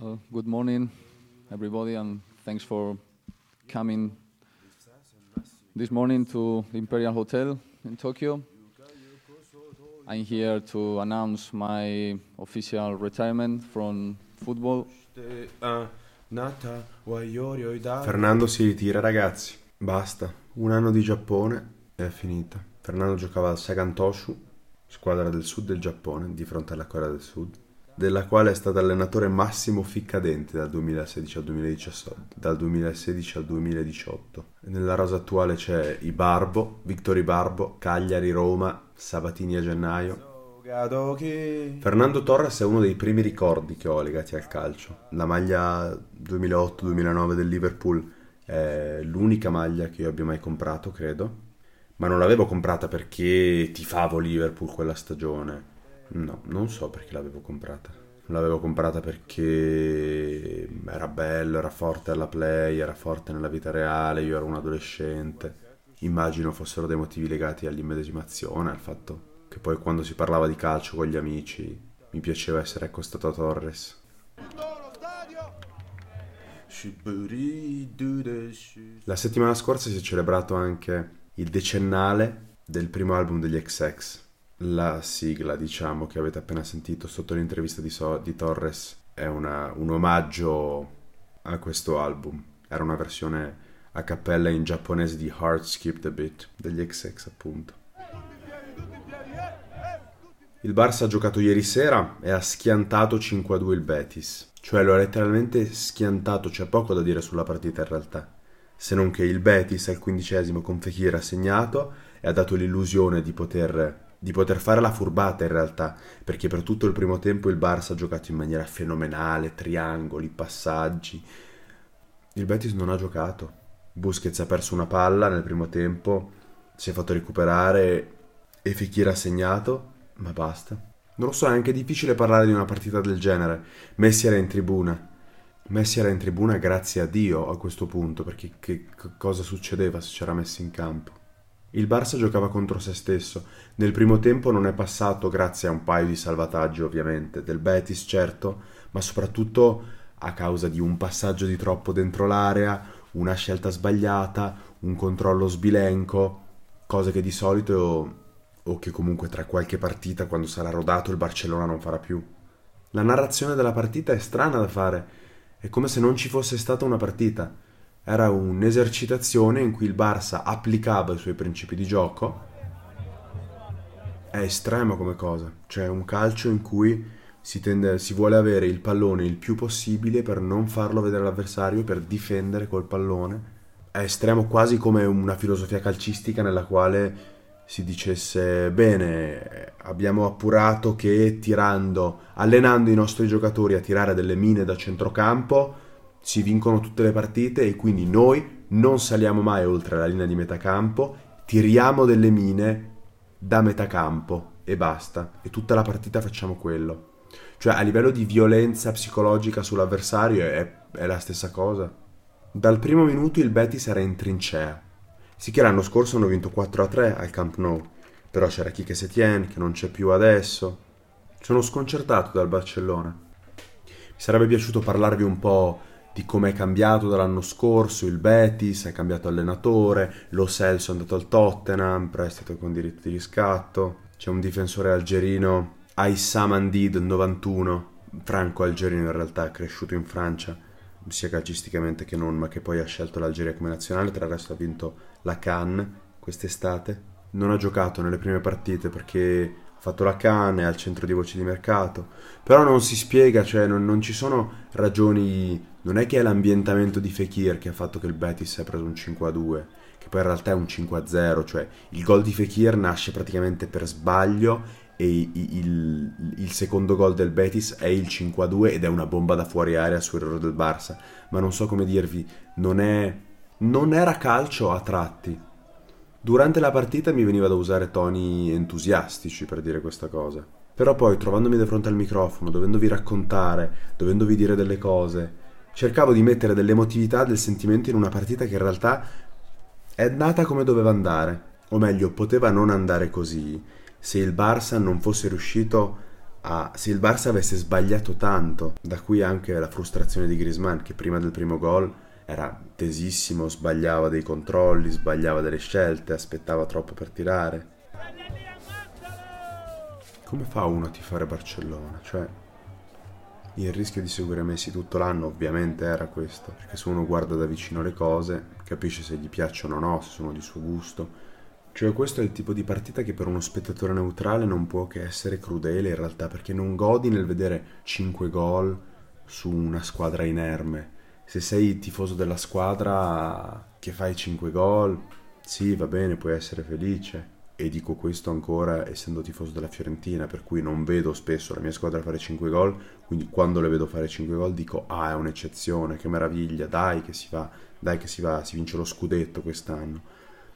Uh, good morning, everybody, and thanks for coming this morning to the Imperial Hotel in Tokyo. I'm here to announce my official retirement from football. Fernando si ritira, ragazzi. Basta. Un anno di Giappone è finita. Fernando giocava al Sagan Toshu, squadra del sud del Giappone, di fronte alla Corea del Sud della quale è stato allenatore Massimo Ficcadente dal 2016 al 2018, dal 2016 al 2018. Nella rosa attuale c'è Ibarbo, Vittori Barbo, Cagliari, Roma, Sabatini a gennaio. Fernando Torres è uno dei primi ricordi che ho legati al calcio. La maglia 2008-2009 del Liverpool è l'unica maglia che io abbia mai comprato, credo. Ma non l'avevo comprata perché tifavo Liverpool quella stagione No, non so perché l'avevo comprata. L'avevo comprata perché era bello, era forte alla play, era forte nella vita reale, io ero un adolescente. Immagino fossero dei motivi legati all'immedesimazione, al fatto che poi quando si parlava di calcio con gli amici mi piaceva essere accostato a Torres. La settimana scorsa si è celebrato anche il decennale del primo album degli XX, la sigla, diciamo, che avete appena sentito sotto l'intervista di, so- di Torres è una, un omaggio a questo album. Era una versione a cappella in giapponese di Heart Skip the Beat degli XX, appunto. Il Barça ha giocato ieri sera e ha schiantato 5-2 il Betis. Cioè lo ha letteralmente schiantato, c'è poco da dire sulla partita in realtà. Se non che il Betis al quindicesimo con Fekir ha segnato e ha dato l'illusione di poter di poter fare la furbata in realtà, perché per tutto il primo tempo il Barça ha giocato in maniera fenomenale, triangoli, passaggi. Il Betis non ha giocato. Busquets ha perso una palla nel primo tempo, si è fatto recuperare e Fekir ha segnato, ma basta. Non lo so, è anche difficile parlare di una partita del genere. Messi era in tribuna. Messi era in tribuna grazie a Dio a questo punto, perché che cosa succedeva se c'era Messi in campo? Il Barça giocava contro se stesso. Nel primo tempo non è passato grazie a un paio di salvataggi ovviamente, del Betis certo, ma soprattutto a causa di un passaggio di troppo dentro l'area, una scelta sbagliata, un controllo sbilenco, cose che di solito o che comunque tra qualche partita quando sarà rodato il Barcellona non farà più. La narrazione della partita è strana da fare, è come se non ci fosse stata una partita era un'esercitazione in cui il Barça applicava i suoi principi di gioco. È estremo come cosa, cioè un calcio in cui si, tende, si vuole avere il pallone il più possibile per non farlo vedere l'avversario, per difendere col pallone. È estremo quasi come una filosofia calcistica nella quale si dicesse bene, abbiamo appurato che tirando, allenando i nostri giocatori a tirare delle mine da centrocampo, si vincono tutte le partite e quindi noi non saliamo mai oltre la linea di metacampo, tiriamo delle mine da metacampo e basta. E tutta la partita facciamo quello. Cioè a livello di violenza psicologica sull'avversario è, è la stessa cosa. Dal primo minuto il Betis era in trincea. Sì che l'anno scorso hanno vinto 4-3 al Camp Nou, però c'era Kike Setien che non c'è più adesso. Sono sconcertato dal Barcellona. Mi sarebbe piaciuto parlarvi un po' di come è cambiato dall'anno scorso il Betis, è cambiato allenatore, lo Celso è andato al Tottenham, prestito con diritto di riscatto, c'è un difensore algerino, Aissam Andid, 91, franco algerino in realtà, cresciuto in Francia, sia calcisticamente che non, ma che poi ha scelto l'Algeria come nazionale, tra il resto ha vinto la Cannes quest'estate. Non ha giocato nelle prime partite perché ha fatto la Cannes, è al centro di voci di mercato, però non si spiega, cioè non, non ci sono ragioni non è che è l'ambientamento di Fekir che ha fatto che il Betis ha preso un 5-2, che poi in realtà è un 5-0, cioè il gol di Fekir nasce praticamente per sbaglio e il, il, secondo gol del Betis è il 5-2 ed è una bomba da fuori area su errore del Barça, ma non so come dirvi, non è... non era calcio a tratti. Durante la partita mi veniva da usare toni entusiastici per dire questa cosa. Però poi trovandomi di fronte al microfono, dovendovi raccontare, dovendovi dire delle cose, cercavo di mettere dell'emotività, del sentimento in una partita che in realtà è andata come doveva andare, o meglio, poteva non andare così se il Barça non fosse riuscito a se il Barça avesse sbagliato tanto, da qui anche la frustrazione di Griezmann che prima del primo gol era tesissimo, sbagliava dei controlli, sbagliava delle scelte, aspettava troppo per tirare. Come fa uno a tifare Barcellona? Cioè, il rischio di seguire Messi tutto l'anno ovviamente era questo, perché se uno guarda da vicino le cose, capisce se gli piacciono o no, se sono di suo gusto. Cioè questo è il tipo di partita che per uno spettatore neutrale non può che essere crudele in realtà, perché non godi nel vedere 5 gol su una squadra inerme. Se sei tifoso della squadra che fai 5 gol, sì, va bene, puoi essere felice, e dico questo ancora essendo tifoso della Fiorentina, per cui non vedo spesso la mia squadra fare 5 gol, quindi quando le vedo fare 5 gol dico ah è un'eccezione, che meraviglia, dai che si va, dai che si va, si vince lo scudetto quest'anno.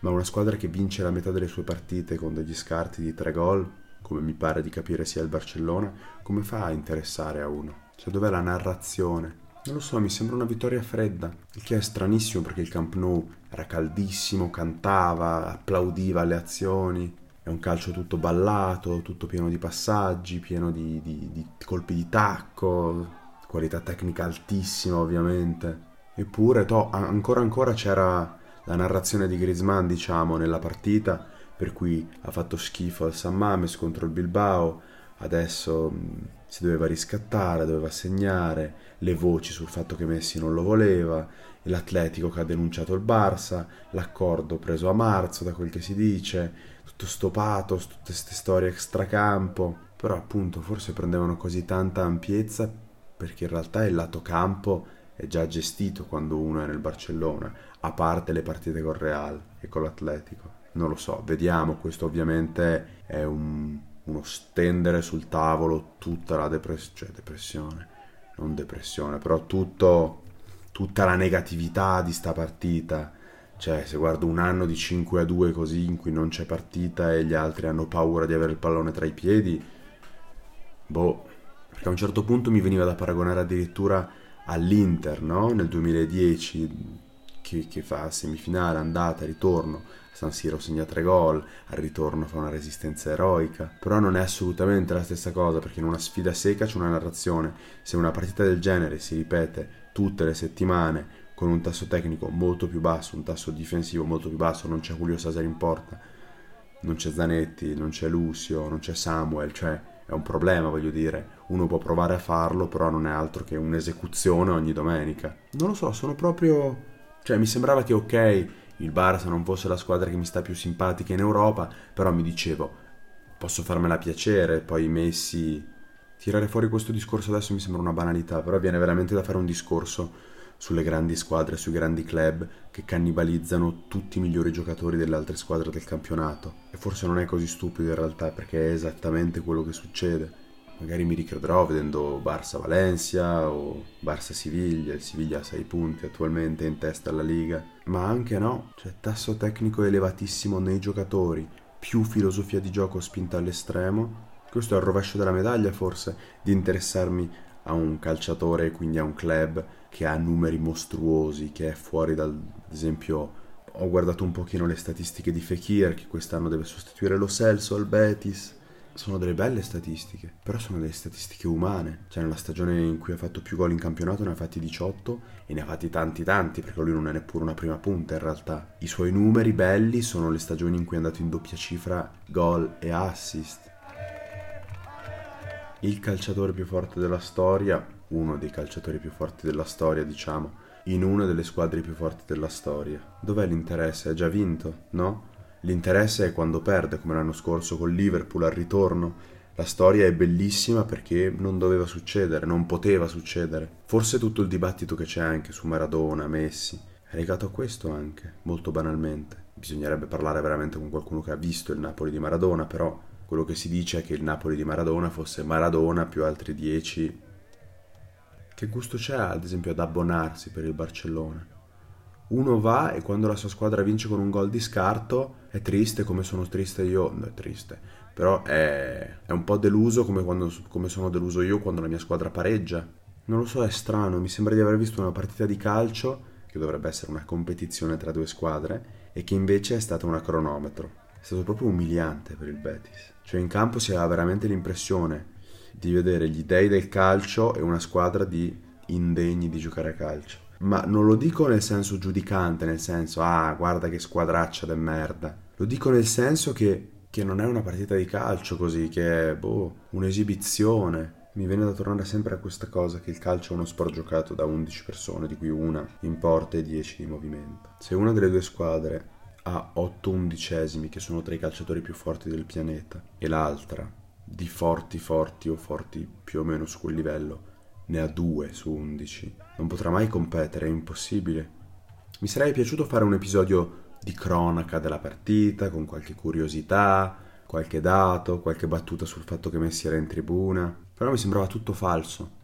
Ma una squadra che vince la metà delle sue partite con degli scarti di 3 gol, come mi pare di capire sia il Barcellona, come fa a interessare a uno? Cioè dov'è la narrazione? Non lo so, mi sembra una vittoria fredda, il che è stranissimo perché il Camp Nou era caldissimo, cantava, applaudiva alle azioni. È un calcio tutto ballato, tutto pieno di passaggi, pieno di, di, di colpi di tacco, qualità tecnica altissima ovviamente. Eppure, to, ancora ancora c'era la narrazione di Griezmann, diciamo, nella partita, per cui ha fatto schifo al San Mames contro il Bilbao, adesso si doveva riscattare, doveva segnare, le voci sul fatto che Messi non lo voleva, l'Atletico che ha denunciato il Barça, l'accordo preso a marzo da quel che si dice, tutto sto pathos, tutte queste storie extracampo, però appunto forse prendevano così tanta ampiezza perché in realtà il lato campo è già gestito quando uno è nel Barcellona, a parte le partite con Real e con l'Atletico. Non lo so, vediamo, questo ovviamente è un uno stendere sul tavolo tutta la depress- cioè depressione, non depressione, però tutto, tutta la negatività di sta partita. Cioè, se guardo un anno di 5 a 2 così in cui non c'è partita e gli altri hanno paura di avere il pallone tra i piedi, boh, perché a un certo punto mi veniva da paragonare addirittura all'Inter, no? Nel 2010, che, che fa semifinale, andata, ritorno San Siro segna tre gol, al ritorno fa una resistenza eroica, però non è assolutamente la stessa cosa perché in una sfida secca c'è una narrazione, se una partita del genere si ripete tutte le settimane con un tasso tecnico molto più basso, un tasso difensivo molto più basso, non c'è Julio Cesare in porta, non c'è Zanetti, non c'è Lucio, non c'è Samuel, cioè è un problema, voglio dire. Uno può provare a farlo, però non è altro che un'esecuzione ogni domenica. Non lo so, sono proprio... Cioè, mi sembrava che ok, il Barça non fosse la squadra che mi sta più simpatica in Europa, però mi dicevo, posso farmela piacere, poi Messi... Tirare fuori questo discorso adesso mi sembra una banalità, però viene veramente da fare un discorso sulle grandi squadre, sui grandi club che cannibalizzano tutti i migliori giocatori delle altre squadre del campionato. E forse non è così stupido in realtà, perché è esattamente quello che succede magari mi ricrederò vedendo Barça-Valencia o Barça-Siviglia, il Siviglia ha 6 punti attualmente in testa alla Liga, ma anche no, c'è tasso tecnico elevatissimo nei giocatori, più filosofia di gioco spinta all'estremo, questo è il rovescio della medaglia forse, di interessarmi a un calciatore, quindi a un club che ha numeri mostruosi, che è fuori dal, ad esempio, ho guardato un pochino le statistiche di Fekir, che quest'anno deve sostituire lo Celso al Betis, sono delle belle statistiche, però sono delle statistiche umane. Cioè, nella stagione in cui ha fatto più gol in campionato ne ha fatti 18 e ne ha fatti tanti tanti, perché lui non è neppure una prima punta in realtà. I suoi numeri belli sono le stagioni in cui è andato in doppia cifra gol e assist. Il calciatore più forte della storia, uno dei calciatori più forti della storia, diciamo, in una delle squadre più forti della storia. Dov'è l'interesse? Ha già vinto, no? L'interesse è quando perde, come l'anno scorso con Liverpool al ritorno. La storia è bellissima perché non doveva succedere, non poteva succedere. Forse tutto il dibattito che c'è anche su Maradona, Messi, è legato a questo anche, molto banalmente. Bisognerebbe parlare veramente con qualcuno che ha visto il Napoli di Maradona, però quello che si dice è che il Napoli di Maradona fosse Maradona più altri dieci. Che gusto c'è ad esempio ad abbonarsi per il Barcellona? Uno va e quando la sua squadra vince con un gol di scarto è triste come sono triste io, no è triste, però è, è un po' deluso come, quando, come sono deluso io quando la mia squadra pareggia. Non lo so, è strano, mi sembra di aver visto una partita di calcio, che dovrebbe essere una competizione tra due squadre, e che invece è stata una cronometro. È stato proprio umiliante per il Betis. Cioè in campo si aveva veramente l'impressione di vedere gli dei del calcio e una squadra di indegni di giocare a calcio. Ma non lo dico nel senso giudicante, nel senso, ah, guarda che squadraccia de merda. Lo dico nel senso che, che non è una partita di calcio così, che è, boh, un'esibizione. Mi viene da tornare sempre a questa cosa che il calcio è uno sport giocato da 11 persone, di cui una in porta e 10 di movimento. Se una delle due squadre ha 8 undicesimi, che sono tra i calciatori più forti del pianeta, e l'altra, di forti forti o forti più o meno su quel livello, ne ha 2 su 11, non potrà mai competere, è impossibile. Mi sarebbe piaciuto fare un episodio di cronaca della partita, con qualche curiosità, qualche dato, qualche battuta sul fatto che Messi era in tribuna, però mi sembrava tutto falso.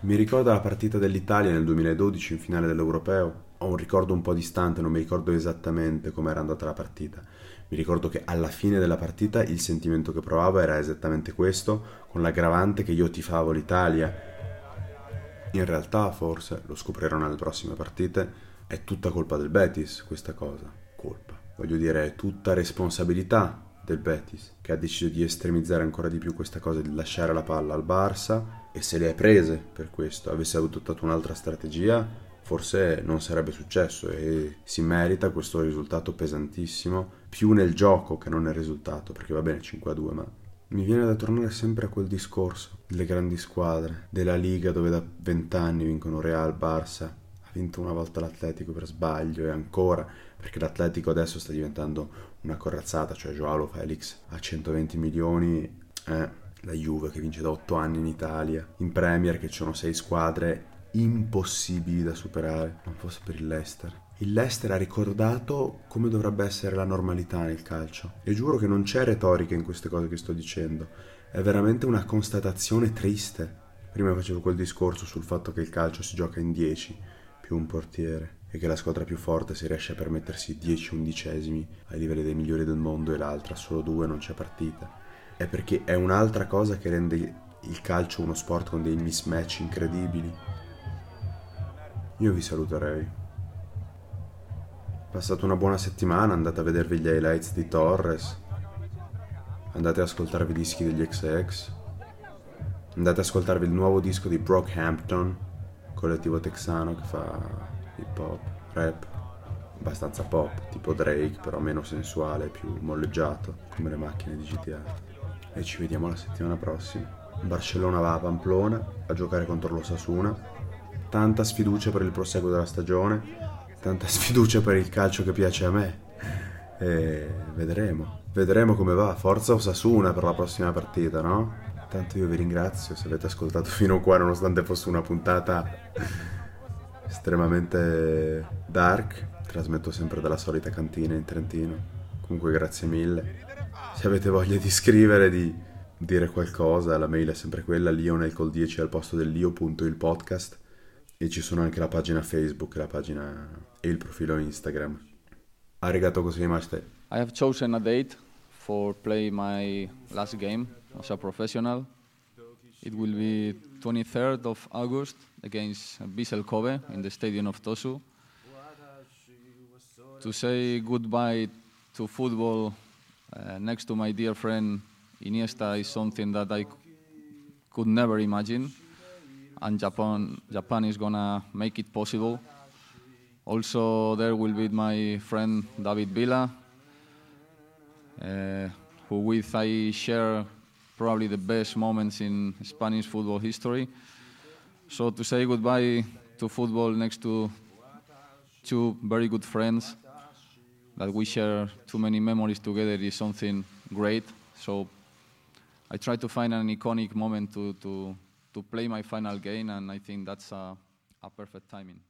Mi ricordo la partita dell'Italia nel 2012 in finale dell'Europeo. Ho un ricordo un po' distante, non mi ricordo esattamente come era andata la partita. Mi ricordo che alla fine della partita il sentimento che provavo era esattamente questo, con l'aggravante che io tifavo l'Italia. In realtà, forse, lo scoprirò nelle prossime partite, è tutta colpa del Betis questa cosa. Colpa. Voglio dire, è tutta responsabilità del Betis, che ha deciso di estremizzare ancora di più questa cosa di lasciare la palla al Barça e se le è prese per questo. Avesse adottato un'altra strategia, forse non sarebbe successo e si merita questo risultato pesantissimo, più nel gioco che non nel risultato, perché va bene 5-2, ma mi viene da tornare sempre a quel discorso delle grandi squadre, della Liga dove da vent'anni vincono Real, Barça, ha vinto una volta l'Atletico per sbaglio e ancora perché l'Atletico adesso sta diventando una corazzata, cioè Joao Felix a 120 milioni, eh, la Juve che vince da 8 anni in Italia, in Premier che ci sono 6 squadre impossibili da superare, non fosse per il Leicester. Il Leicester ha ricordato come dovrebbe essere la normalità nel calcio e giuro che non c'è retorica in queste cose che sto dicendo, è veramente una constatazione triste. Prima facevo quel discorso sul fatto che il calcio si gioca in 10 più un portiere e che la squadra più forte si riesce a permettersi 10 undicesimi ai livelli dei migliori del mondo e l'altra solo due non c'è partita. È perché è un'altra cosa che rende il calcio uno sport con dei mismatch incredibili. Io vi saluterei. Passate una buona settimana, andate a vedervi gli highlights di Torres, andate ad ascoltarvi i dischi degli XX, andate ad ascoltarvi il nuovo disco di Brockhampton, collettivo texano che fa hip hop, rap, abbastanza pop, tipo Drake, però meno sensuale, più molleggiato, come le macchine di GTA. E ci vediamo la settimana prossima. Barcellona va a Pamplona a giocare contro l'Osasuna. Tanta sfiducia per il proseguo della stagione, tanta sfiducia per il calcio che piace a me. E vedremo, vedremo come va. Forza Osasuna per la prossima partita, no? Tanto io vi ringrazio se avete ascoltato fino a qua, nonostante fosse una puntata estremamente dark. Trasmetto sempre dalla solita cantina in Trentino. Comunque grazie mille. Se avete voglia di scrivere, di dire qualcosa, la mail è sempre quella, lionel col 10 al posto del lio.il e ci sono anche la pagina Facebook, la pagina e il profilo Instagram. Arigato gozaimasu. I have chosen a date for play my last game as a professional. It will be 23rd of August against Vissel Kobe in the stadium of Tosu. To say goodbye to football uh, next to my dear friend Iniesta is something that I could never imagine, and Japan, Japan is gonna make it possible. Also, there will be my friend David Villa, uh, who with I share probably the best moments in Spanish football history. So to say goodbye to football next to two very good friends that we share too many memories together is something great. So I try to find an iconic moment to, to, to play my final game, and I think that's a, a perfect timing.